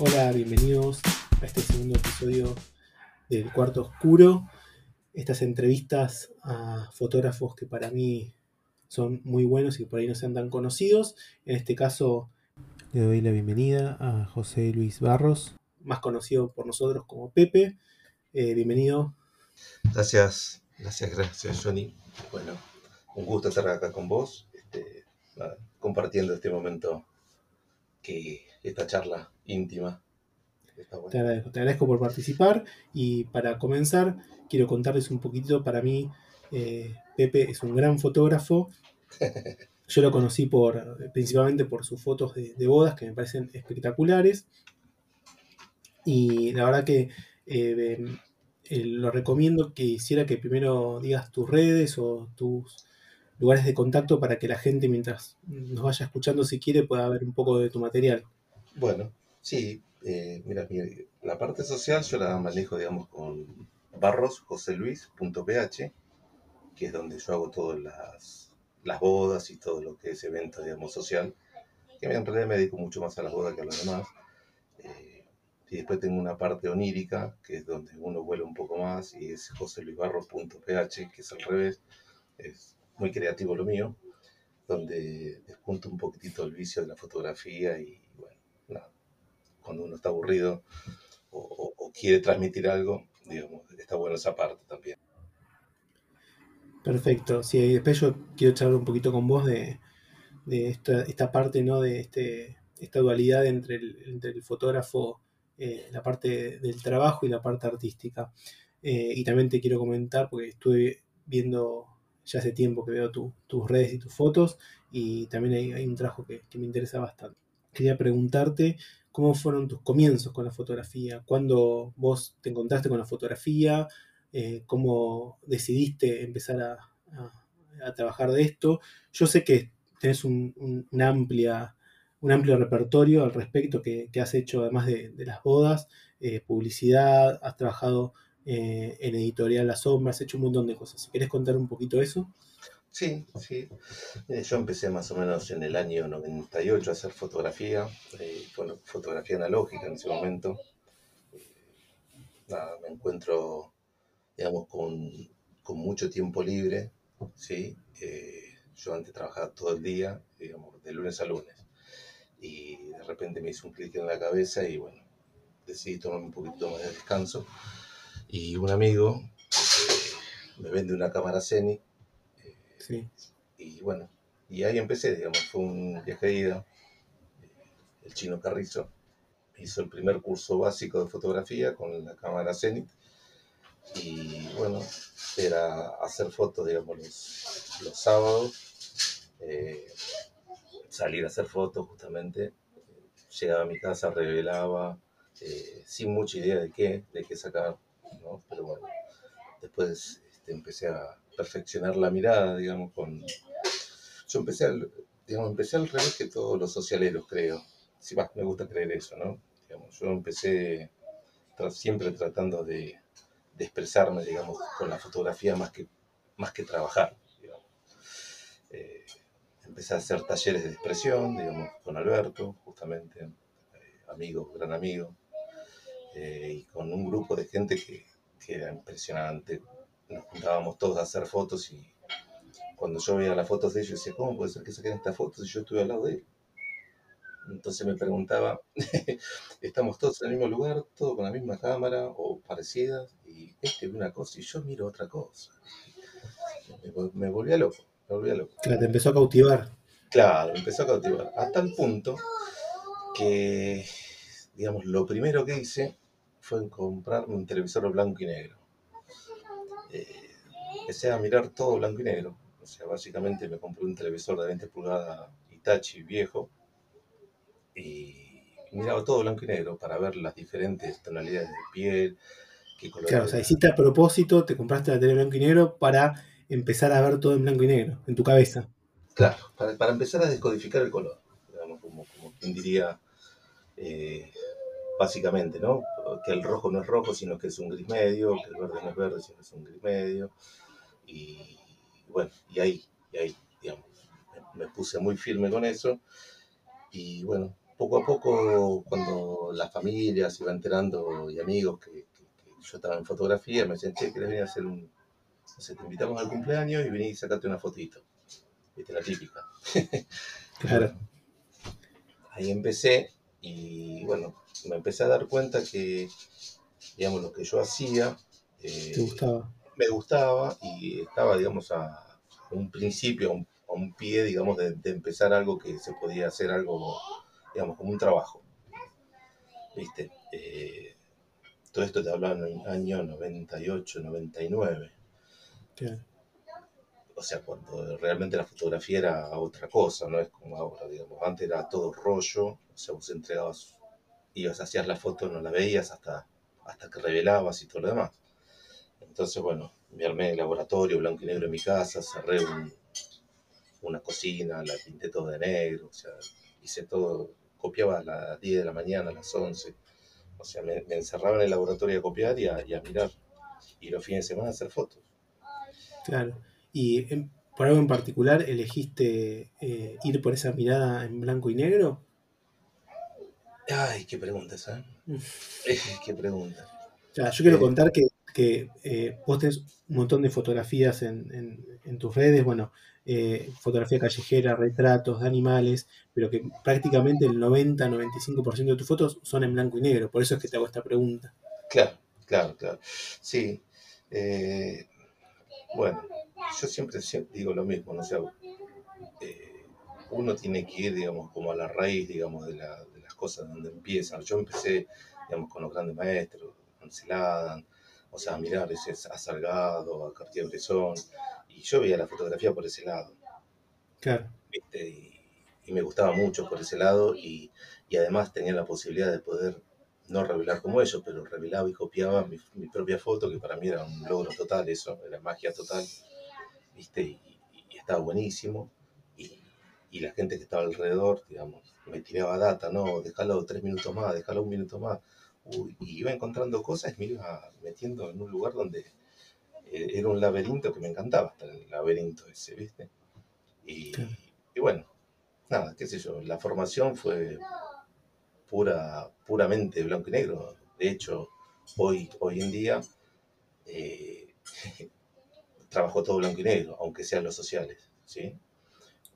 Hola, bienvenidos a este segundo episodio del Cuarto Oscuro. Estas entrevistas a fotógrafos que para mí son muy buenos y por ahí no sean tan conocidos. En este caso le doy la bienvenida a José Luis Barros, más conocido por nosotros como Pepe. Eh, bienvenido. Gracias, gracias, gracias Johnny. Bueno, un gusto estar acá con vos, este, compartiendo este momento, que esta charla íntima. Te agradezco, te agradezco por participar y para comenzar quiero contarles un poquito, para mí eh, Pepe es un gran fotógrafo. Yo lo conocí por, principalmente por sus fotos de, de bodas que me parecen espectaculares. Y la verdad que eh, eh, lo recomiendo que hiciera que primero digas tus redes o tus lugares de contacto para que la gente mientras nos vaya escuchando si quiere pueda ver un poco de tu material. Bueno, sí, eh, mira, la parte social yo la manejo, digamos, con barrosjoseluis.ph, que es donde yo hago todas las, las bodas y todo lo que es evento, digamos, social, que en realidad me dedico mucho más a las bodas que a los demás. Eh, y después tengo una parte onírica, que es donde uno vuela un poco más, y es joseluisbarros.ph, que es al revés, es muy creativo lo mío, donde despunto un poquitito el vicio de la fotografía y bueno, nada, cuando uno está aburrido o, quiere transmitir algo, digamos, está bueno esa parte también. Perfecto. Sí, después yo quiero charlar un poquito con vos de, esta, parte, ¿no? De este, esta dualidad entre el, entre el fotógrafo, eh, la parte del trabajo y la parte artística. Eh, y también te quiero comentar, porque estuve viendo ya hace tiempo que veo tu- tus redes y tus fotos, y también hay, un trabajo que me interesa bastante. Quería preguntarte cómo fueron tus comienzos con la fotografía, cuándo vos te encontraste con la fotografía, eh, cómo decidiste empezar a, trabajar de esto. Yo sé que tenés un, amplia, un amplio repertorio al respecto que, que has hecho, además de, de las bodas, eh, publicidad, has trabajado eh, en editorial La Sombra, has hecho un montón de cosas. Si querés contar un poquito eso. Sí, sí. Eh, Yo empecé más o menos en el año 98 a hacer fotografía, eh, fotografía analógica en ese momento. Eh, nada, me encuentro, digamos, con, con mucho tiempo libre, ¿sí? Yo antes trabajaba todo el día, digamos, de lunes a lunes. Y de repente me hizo un clic en la cabeza y bueno, decidí tomarme un poquito más de descanso. Y un amigo me vende una cámara eh, Sí. y bueno, y ahí empecé, digamos, fue un viaje de ida. El chino Carrizo hizo el primer curso básico de fotografía con la cámara Zenith. Y bueno, era hacer fotos, digamos, los, los sábados, eh, salir a hacer fotos justamente. Llegaba a mi casa, revelaba, eh, sin mucha idea de qué, de qué sacar, ¿no? Pero bueno, después este, empecé a perfeccionar la mirada, digamos, con... Yo empecé al, digamos, empecé al revés que todos los socialeros, creo. Si más me gusta creer eso, ¿no? Digamos, yo empecé siempre tratando de, expresarme, digamos, con la fotografía más que, más que trabajar. Eh, empecé a hacer talleres de expresión, digamos, con Alberto, justamente, eh, amigo, gran amigo, eh, y con un grupo de gente que, que era impresionante. Nos juntábamos todos a hacer fotos y cuando yo veía las fotos de ellos decía, ¿cómo puede ser que saquen estas fotos si yo estuve al lado de él? Entonces me preguntaba, estamos todos en el mismo lugar, todos con la misma cámara o parecidas, y este ve una cosa y yo miro otra cosa. Me, me volvía loco, me volvía loco. Claro, te empezó a cautivar. Claro, me empezó a cautivar. A tal punto que, digamos, lo primero que hice fue comprarme un televisor blanco y negro. Eh, empecé a mirar todo blanco y negro. O sea, básicamente me compré un televisor de 20 pulgadas Hitachi viejo y miraba todo blanco y negro para ver las diferentes tonalidades de piel, qué color Claro, o sea, hiciste a propósito, te compraste la tele blanco y negro para empezar a ver todo en blanco y negro, en tu cabeza. Claro, para, para empezar a descodificar el color, digamos, como, como quien diría, eh, básicamente, ¿no? Que el rojo no es rojo, sino que es un gris medio, que el verde no es verde, sino que es un gris medio. Y bueno, y ahí, y ahí, digamos, me, me puse muy firme con eso. Y bueno, poco a poco, cuando la familia se iba enterando y amigos que, yo estaba en fotografía, me decían, che, ¿querés venir a hacer un... No sé, te invitamos al cumpleaños y vení y sacate una fotito. Viste, la típica. Claro. Ahí empecé y bueno, me empecé a dar cuenta que, digamos, lo que yo hacía... Eh, ¿Te gustaba? Me gustaba y estaba, digamos, a un principio, a un, pie, digamos, de, empezar algo que se podía hacer algo, digamos, como un trabajo. ¿Viste? Eh, todo esto te hablaba en el año 98, 99. O sea, cuando realmente la fotografía era otra cosa, no es como ahora, digamos. Antes era todo rollo, o sea, vos entregabas, ibas, hacías la foto, no la veías hasta, hasta que revelabas y todo lo demás. Entonces, bueno, me armé el laboratorio blanco y negro en mi casa, cerré una cocina, la pinté todo de negro, o sea, hice todo, copiaba a las 10 de la mañana, a las 11. O sea, me, encerraba en el laboratorio a copiar y a, mirar. Y los fines de semana a hacer fotos. Claro. ¿Y por algo en particular elegiste eh, ir por esa mirada en blanco y negro? Ay, qué pregunta esa. ¿eh? qué pregunta. yo quiero eh, contar que que eh, postes un montón de fotografías en, tus redes, bueno, eh, fotografía callejera, retratos de animales, pero que prácticamente el 90-95% de tus fotos son en blanco y negro, por eso es que te hago esta pregunta. Claro, claro, claro. Sí. Eh, bueno, yo siempre, digo lo mismo, ¿no? sé uno tiene que ir, digamos, como a la raíz, digamos, de, las cosas donde empiezan. Yo empecé, digamos, con los grandes maestros, Anseladan, o sea, mirar ese, a Salgado, a Cartier-Bresson, y yo veía la fotografía por ese lado. Claro. Y, me gustaba mucho por ese lado, y, además tenía la posibilidad de poder no revelar como ellos, pero revelaba y copiaba mi, propia foto, que para mí era un logro total eso, era magia total, ¿viste? Y, estaba buenísimo. Y, la gente que estaba alrededor, digamos, me tiraba data, no, déjalo tres minutos más, déjalo un minuto más y iba encontrando cosas, me iba metiendo en un lugar donde eh, era un laberinto que me encantaba estar en el laberinto ese, ¿viste? Y, bueno, nada, qué sé yo, la formación fue pura, puramente blanco y negro. De hecho, hoy, hoy en día eh, trabajo todo blanco y negro, aunque sean los sociales, ¿sí?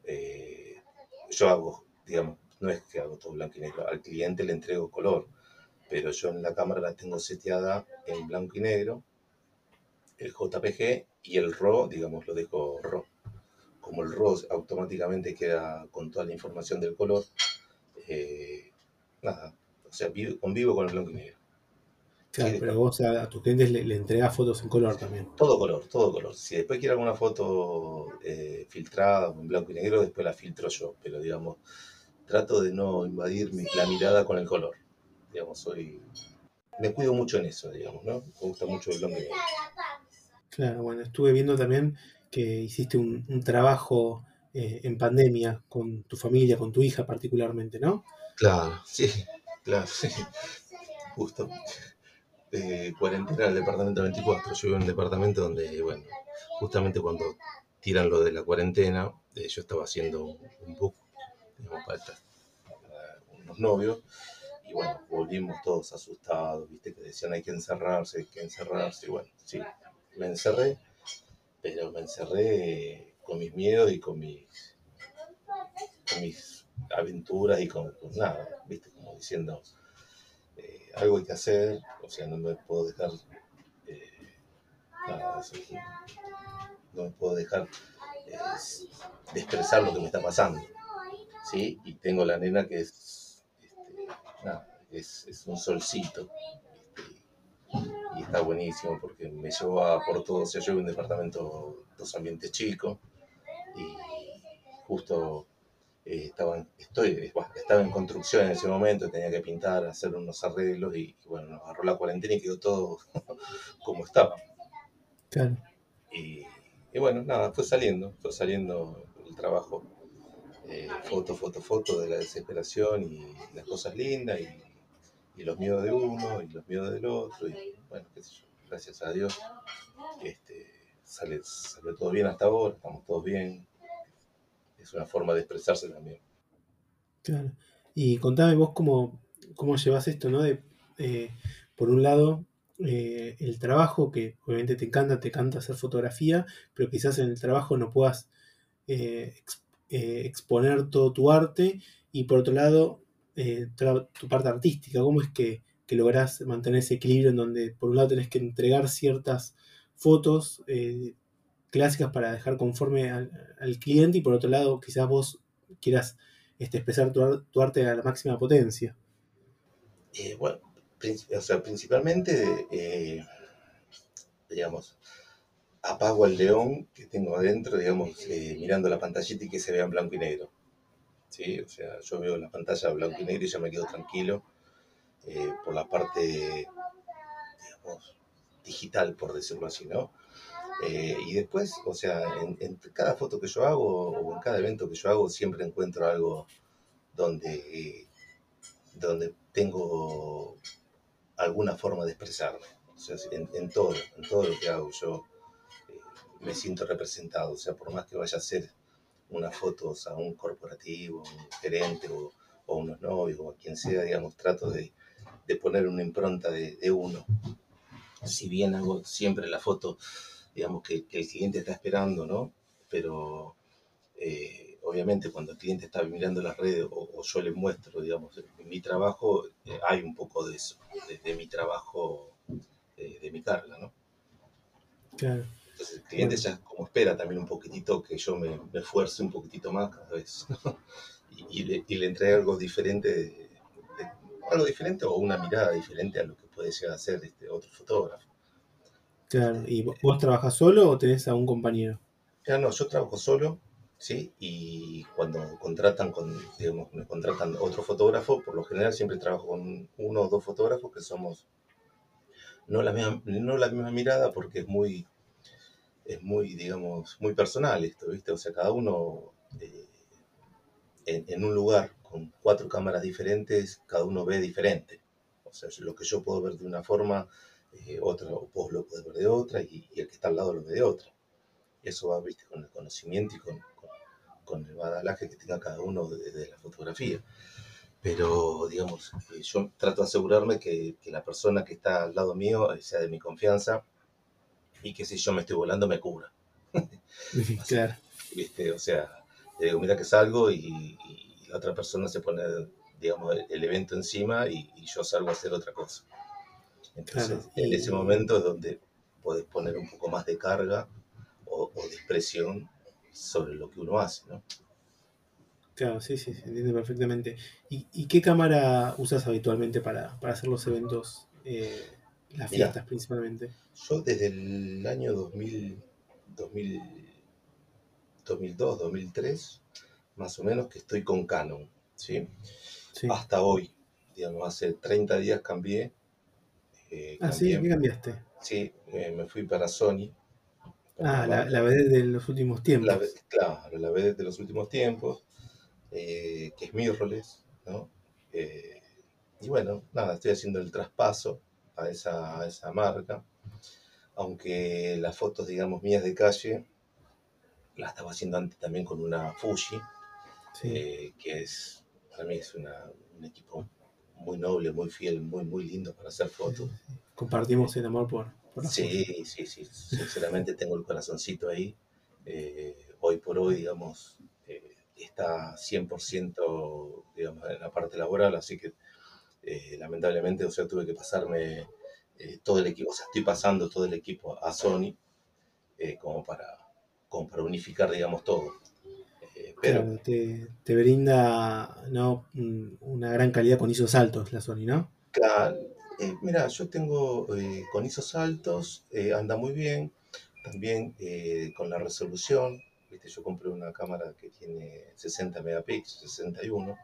Eh, yo hago, digamos, no es que hago todo blanco y negro, al cliente le entrego color pero yo en la cámara la tengo seteada en blanco y negro, el JPG y el RAW, digamos, lo dejo RAW. Como el RAW automáticamente queda con toda la información del color, eh, nada, o sea, convivo con el blanco y negro. Claro, pero vos a, tus clientes le, le, entregás fotos en color también. Todo color, todo color. Si después quiero alguna foto eh, filtrada en blanco y negro, después la filtro yo, pero digamos, trato de no invadir la mirada con el color digamos, soy, me cuido mucho en eso, digamos, ¿no? Me gusta mucho el hombre. Claro, bueno, estuve viendo también que hiciste un, trabajo eh, en pandemia con tu familia, con tu hija particularmente, ¿no? Claro, sí, claro, sí. Justo. Eh, cuarentena del departamento 24. Yo vivo en un departamento donde, bueno, justamente cuando tiran lo de la cuarentena, eh, yo estaba haciendo un, book, digamos, para, para unos novios, y bueno, volvimos todos asustados, viste, que decían hay que encerrarse, hay que encerrarse, y bueno, sí, me encerré, pero me encerré con mis miedos y con mis, mis aventuras y con, nada, viste, como diciendo, eh, algo hay que hacer, o sea, no me puedo dejar, eh, nada, no me puedo dejar eh, de expresar lo que me está pasando, ¿sí? Y tengo la nena que es es, un solcito. y está buenísimo porque me llevó a por todo. O sea, yo en un departamento, dos ambientes chicos. Y justo eh, estaba, estoy, estaba en construcción en ese momento, tenía que pintar, hacer unos arreglos y, bueno, nos agarró la cuarentena y quedó todo como estaba. Y, y, bueno, nada, fue saliendo, fue saliendo el trabajo eh, foto, foto, foto de la desesperación y las cosas lindas y, los miedos de uno y los miedos del otro. Y bueno, qué sé yo, gracias a Dios este, sale, salió todo bien hasta ahora, estamos todos bien. Es una forma de expresarse también. Claro. Y contame vos cómo, cómo llevas esto, ¿no? De, eh, por un lado, eh, el trabajo, que obviamente te encanta, te encanta hacer fotografía, pero quizás en el trabajo no puedas eh, exponer todo tu arte, y por otro lado, tu parte artística, ¿cómo es que, que lográs mantener ese equilibrio en donde por un lado tenés que entregar ciertas fotos clásicas para dejar conforme al, cliente y por otro lado quizás vos quieras este, expresar tu, arte a la máxima potencia. Eh, bueno, o sea, principalmente, eh, digamos, apago el león que tengo adentro, digamos, eh, mirando la pantallita y que se vea en blanco y negro. ¿Sí? O sea, yo veo la pantalla blanco y negro y ya me quedo tranquilo por la parte, digamos, digital, por decirlo así, ¿no? Eh, y después, o sea, en, cada foto que yo hago o en cada evento que yo hago, siempre encuentro algo donde, donde tengo alguna forma de expresarme. O sea, en, todo, en todo lo que hago yo eh, me siento representado. O sea, por más que vaya a hacer unas fotos a un corporativo, un gerente o, o unos novios o a quien sea, digamos, trato de, de poner una impronta de, de uno. Si bien hago siempre la foto digamos, que, el cliente está esperando, ¿no? Pero eh, obviamente cuando el cliente está mirando las redes o, yo le muestro, digamos, mi trabajo, eh, hay un poco de eso, de, mi trabajo, eh, de mi carga, ¿no? Claro. Entonces el cliente ya como espera también un poquitito que yo me, esfuerce un poquitito más cada vez y, le, y, entregue algo diferente, algo diferente o una mirada diferente a lo que puede llegar a ser este otro fotógrafo. Claro, ¿y vos trabajas solo o tenés a un compañero? Ya no, yo trabajo solo, ¿sí? Y cuando contratan con, digamos, me contratan otro fotógrafo, por lo general siempre trabajo con uno o dos fotógrafos que somos no la misma, no la misma mirada porque es muy, es muy, digamos, muy personal esto, ¿viste? O sea, cada uno eh, en, un lugar con cuatro cámaras diferentes, cada uno ve diferente. O sea, lo que yo puedo ver de una forma, eh, otra, vos lo podés ver de otra y, el que está al lado lo ve de otra. Y eso va, viste, con el conocimiento y con, con, el badalaje que tenga cada uno de, la fotografía. Pero, digamos, eh, yo trato de asegurarme que, que, la persona que está al lado mío eh, sea de mi confianza y que si yo me estoy volando me cubra. claro. ¿Viste? O sea, le digo, mira que salgo y, la otra persona se pone, digamos, el, evento encima y, y yo salgo a hacer otra cosa. Entonces, en ese momento es donde puedes poner un poco más de carga o, de expresión sobre lo que uno hace, ¿no? Claro, sí, sí, se entiende perfectamente. ¿Y, qué cámara usas habitualmente para, hacer los eventos, eh, las fiestas principalmente? Yo desde el año 2000, 2002, 2003, más o menos, que estoy con Canon, ¿sí? sí. Hasta hoy, digamos, hace 30 días cambié eh, ah, sí, ¿qué cambiaste? Sí, me fui para Sony. ah, la, la de los últimos tiempos. claro, la vez de los últimos tiempos, eh, que es Mirrorless, ¿no? Eh, y bueno, nada, estoy haciendo el traspaso a esa, esa marca, aunque las fotos, digamos, mías de calle, las estaba haciendo antes también con una Fuji, que es, para mí es una, un equipo muy noble, muy fiel, muy, muy lindo para hacer fotos. Compartimos el amor por, por Sí, sí, sí, sinceramente tengo el corazoncito ahí. Eh, hoy por hoy, digamos, eh, está 100% digamos, en la parte laboral, así que eh, lamentablemente, o sea, tuve que pasarme todo el equipo, o sea, estoy pasando todo el equipo a Sony como, para, como para unificar, digamos, todo. Claro, te, brinda ¿no? una gran calidad con ISOs altos la Sony, ¿no? Claro, eh, mira, yo tengo eh, con ISOs altos, eh, anda muy bien, también con la resolución, ¿viste? yo compré una cámara que tiene 60 megapíxeles, 61.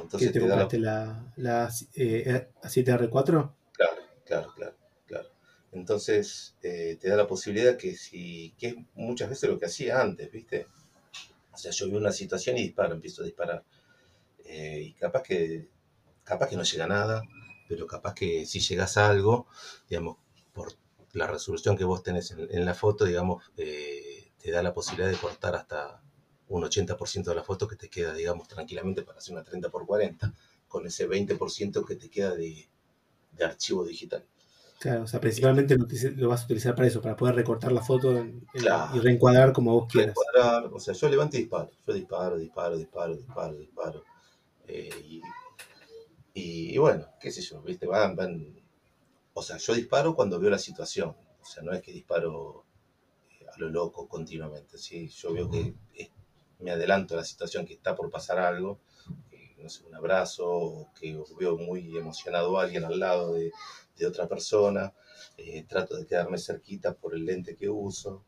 Entonces ¿Qué te, compraste la, la, A7R4? Claro, claro, claro. claro. Entonces te da la posibilidad que si, que es muchas veces lo que hacía antes, ¿viste? O sea, yo veo una situación y disparo, empiezo a disparar. Eh, y capaz que, capaz que no llega a nada, pero capaz que si llegas a algo, digamos, por la resolución que vos tenés en, la foto, digamos, eh, te da la posibilidad de cortar hasta, un 80% de la foto que te queda, digamos, tranquilamente para hacer una 30 por 40, con ese 20% que te queda de, de archivo digital. Claro, o sea, principalmente lo, vas a utilizar para eso, para poder recortar la foto y reencuadrar como vos quieras. o sea, yo levanto y disparo, yo disparo, disparo, disparo, disparo, disparo. Eh, y, bueno, qué sé yo, viste, van, van. O sea, yo disparo cuando veo la situación, o sea, no es que disparo eh, a lo loco continuamente, ¿sí? Yo veo que me adelanto a la situación que está por pasar algo, no sé, un abrazo, que veo muy emocionado a alguien al lado de otra persona, eh, trato de quedarme cerquita por el lente que uso,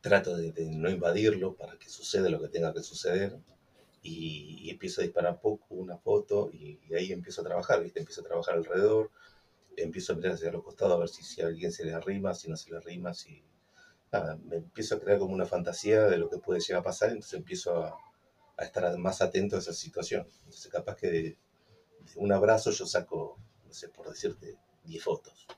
trato de, no invadirlo para que suceda lo que tenga que suceder y, empiezo a disparar poco una foto y, ahí empiezo a trabajar, ¿viste? Empiezo a trabajar alrededor, empiezo a mirar hacia los costados a ver si, alguien se le arrima, si no se le arrima, si... Nada, me empiezo a crear como una fantasía de lo que puede llegar a pasar, entonces empiezo a, estar más atento a esa situación. Entonces capaz que de un abrazo yo saco por decirte, 10 fotos.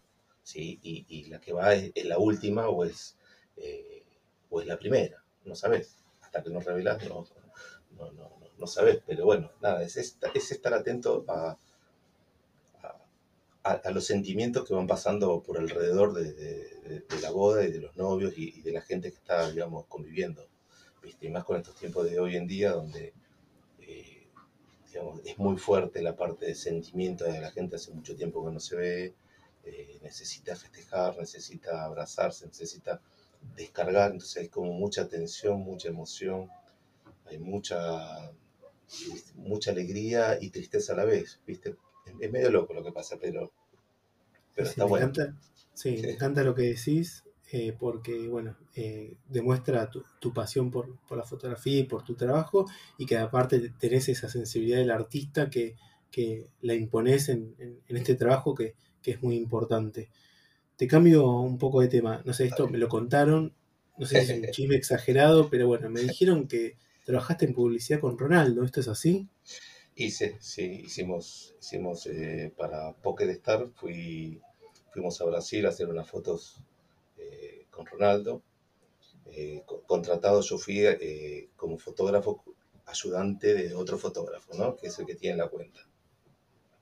¿sí? Y, la que va es, la última o es, eh, o es la primera, no sabes. Hasta que no revelas, no, no, no, no, sabes. Pero bueno, nada, es, es estar atento a, a, los sentimientos que van pasando por alrededor de, la boda y de los novios y, de la gente que está, digamos, conviviendo. ¿viste? Y más con estos tiempos de hoy en día donde es muy fuerte la parte de sentimiento de la gente hace mucho tiempo que no se ve, eh, necesita festejar, necesita abrazarse, necesita descargar, entonces hay como mucha tensión, mucha emoción, hay mucha, mucha alegría y tristeza a la vez, ¿viste? Es, medio loco lo que pasa, pero, pero está bueno. sí, me encanta lo que decís. Eh, porque bueno, eh, demuestra tu, pasión por, la fotografía y por tu trabajo y que aparte tenés esa sensibilidad del artista que, la impones en, este trabajo que, es muy importante. Te cambio un poco de tema, no sé, esto me lo contaron, no sé si es un chisme exagerado, pero bueno, me dijeron que trabajaste en publicidad con Ronaldo, ¿esto es así? Hice, sí, hicimos, hicimos eh, para Pocket Star, fui, fuimos a Brasil a hacer unas fotos con Ronaldo. Eh, contratado yo fui eh, como fotógrafo ayudante de otro fotógrafo, ¿no? Que es el que tiene la cuenta.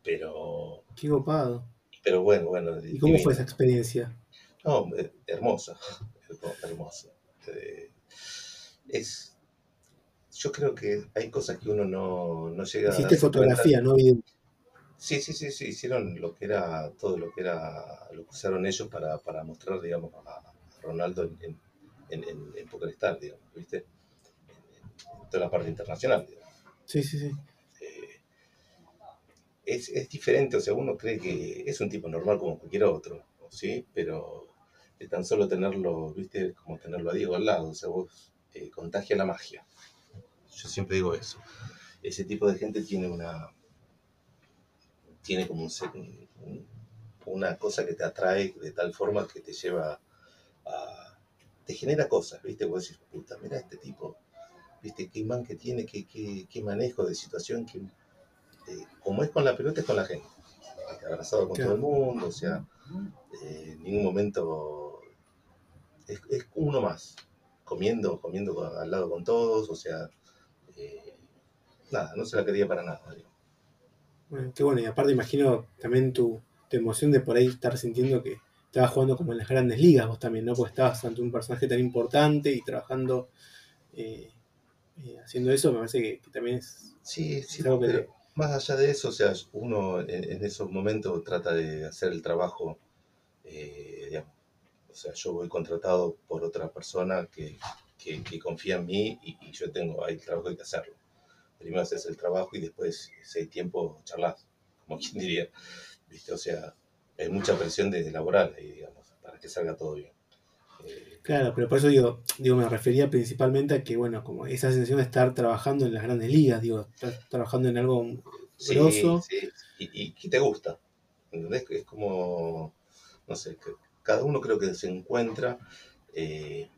Pero... Qué copado. Pero bueno, bueno. ¿Y cómo fue esa experiencia? No, eh, hermosa, hermosa. es, yo creo que hay cosas que uno no, no llega Hiciste fotografía, ¿no? Sí, sí, sí, sí, hicieron lo que era, todo lo que era, lo que usaron ellos para, para mostrar, digamos, a, Ronaldo en, en, en, en digamos, ¿viste? En, toda la parte internacional, digamos. Sí, sí, sí. Eh, es, es, diferente, o sea, uno cree que es un tipo normal como cualquier otro, ¿sí? Pero de tan solo tenerlo, ¿viste? Como tenerlo a Diego al lado, o sea, vos eh, contagia la magia. Yo siempre digo eso. Ese tipo de gente tiene una. tiene como un, una cosa que te atrae de tal forma que te lleva te genera cosas, ¿viste? Vos decís, puta, mira este tipo, ¿viste? Qué man que tiene, qué, qué, manejo de situación, que, eh, como es con la pelota, es con la gente. Abrazado con todo el mundo, o sea, eh, en ningún momento es, es, uno más, comiendo, comiendo al lado con todos, o sea, eh, nada, no se la quería para nada. Bueno, qué bueno, y aparte imagino también tu, tu emoción de por ahí estar sintiendo que estabas jugando como en las grandes ligas vos también, ¿no? Porque estabas ante un personaje tan importante y trabajando, eh, eh, haciendo eso, me parece que, también es... Sí, sí, pero más allá de eso, o sea, uno en, esos momentos trata de hacer el trabajo, eh, digamos, o sea, yo voy contratado por otra persona que, confía en mí y, yo tengo ahí el trabajo hay que hacerlo. Primero haces el trabajo y después, si hay tiempo, charlas, como quien diría, ¿viste? O sea, hay mucha presión de laboral ahí, digamos, para que salga todo bien. Eh, claro, pero por eso digo, digo, me refería principalmente a que, bueno, como esa sensación de estar trabajando en las grandes ligas, digo, estar trabajando en algo sí, grosso. Sí, y, que te gusta, ¿entendés? Es como, no sé, que cada uno creo que se encuentra, eh,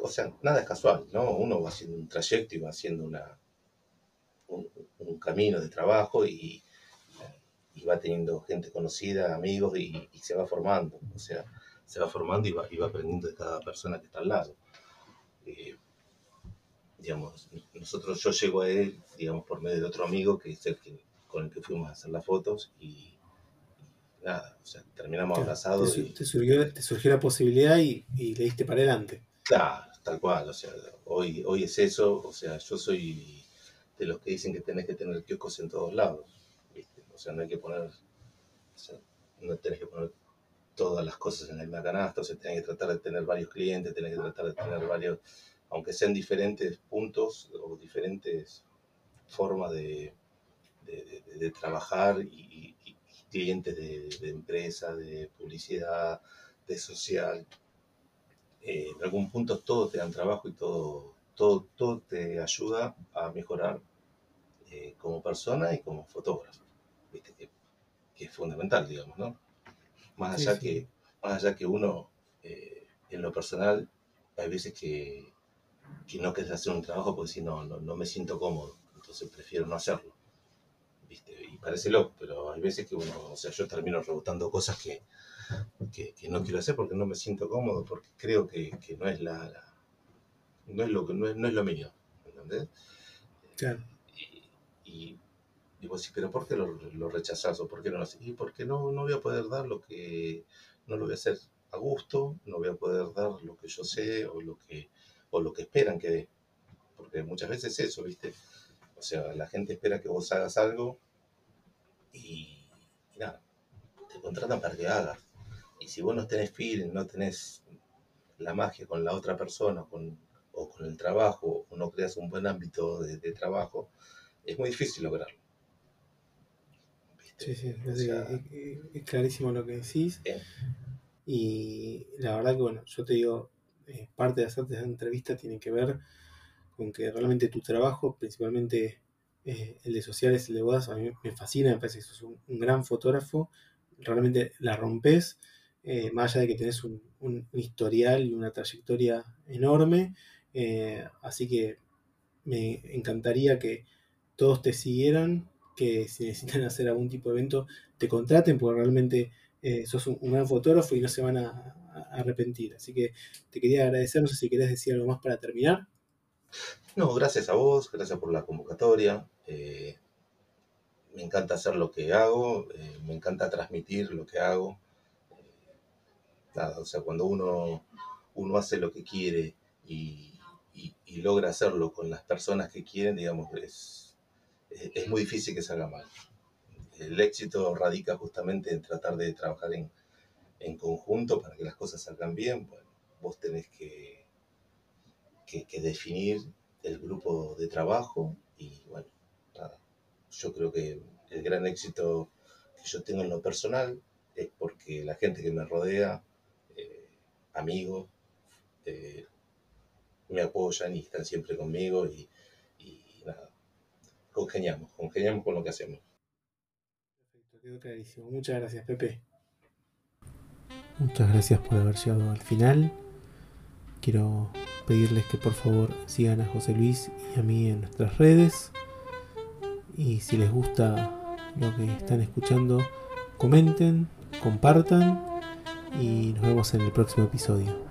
o sea, nada es casual, ¿no? Uno va haciendo un trayecto y va haciendo una, un camino de trabajo y, y va teniendo gente conocida, amigos y, se va formando. O sea, se va formando y va, y va, aprendiendo de cada persona que está al lado. Eh, digamos, nosotros, yo llego a él, digamos, por medio de otro amigo que es el que, con el que fuimos a hacer las fotos y, nada, o sea, terminamos abrazados. Te, te, surgió, te, surgió, la posibilidad y, y, le diste para adelante. Claro, tal cual, o sea, hoy, hoy es eso, o sea, yo soy de los que dicen que tenés que tener kioscos en todos lados, ¿viste? O sea, no hay que poner, o sea, no tenés que poner todas las cosas en el misma canasta, o sea, tenés que tratar de tener varios clientes, tenés que tratar de tener varios, aunque sean diferentes puntos o diferentes formas de, de, de, de trabajar y, y, clientes de, empresa, de publicidad, de social. Eh, en algún punto todo te dan trabajo y todo, todo, todo te ayuda a mejorar eh, como persona y como fotógrafo. ¿Viste? Que, que, es fundamental, digamos, ¿no? Más allá, sí, sí. Que, más allá que uno, eh, en lo personal, hay veces que, que no quieres hacer un trabajo porque si no, no, no me siento cómodo, entonces prefiero no hacerlo. ¿Viste? Y parece loco, pero hay veces que uno, o sea, yo termino rebotando cosas que, que, que, no quiero hacer porque no me siento cómodo, porque creo que, que no es la, la, no es lo que no es, no es lo mío, ¿entendés? Claro. Y, vos decís, pero ¿por qué lo, lo rechazás o por qué no lo haces? Y porque no, no voy a poder dar lo que, no lo voy a hacer a gusto, no voy a poder dar lo que yo sé o lo que, o lo que esperan que dé. Porque muchas veces eso, ¿viste? O sea, la gente espera que vos hagas algo y, y nada, te contratan para que hagas. Y si vos no tenés feeling, no tenés la magia con la otra persona con, o con el trabajo, o no creas un buen ámbito de, de trabajo, es muy difícil lograrlo. ¿Viste? Sí, sí, es, sea, es, es, clarísimo lo que decís. Bien. Y la verdad que, bueno, yo te digo, eh, parte de hacerte esa entrevista tiene que ver con que realmente tu trabajo, principalmente eh, el de sociales, el de bodas, a mí me fascina, me parece que sos un, un gran fotógrafo, realmente la rompes, eh, más allá de que tenés un, historial y una trayectoria enorme, eh, así que me encantaría que todos te siguieran, que si necesitan hacer algún tipo de evento, te contraten, porque realmente eh, sos un, gran fotógrafo y no se van a, arrepentir. Así que te quería agradecer, no sé si querés decir algo más para terminar. No, gracias a vos, gracias por la convocatoria. Me encanta hacer lo que hago, me encanta transmitir lo que hago. O sea, cuando uno, uno hace lo que quiere y, y, logra hacerlo con las personas que quieren, digamos, es, es, muy difícil que salga mal. El éxito radica justamente en tratar de trabajar en, en conjunto para que las cosas salgan bien. Bueno, vos tenés que, que, que definir el grupo de trabajo y bueno, nada, yo creo que el gran éxito que yo tengo en lo personal es porque la gente que me rodea, amigos, eh, me apoyan y están siempre conmigo y, y, nada, congeniamos, congeniamos con lo que hacemos. Perfecto, quedó clarísimo. Muchas gracias, Pepe. Muchas gracias por haber llegado al final. Quiero pedirles que por favor sigan a José Luis y a mí en nuestras redes. Y si les gusta lo que están escuchando, comenten, compartan y nos vemos en el próximo episodio.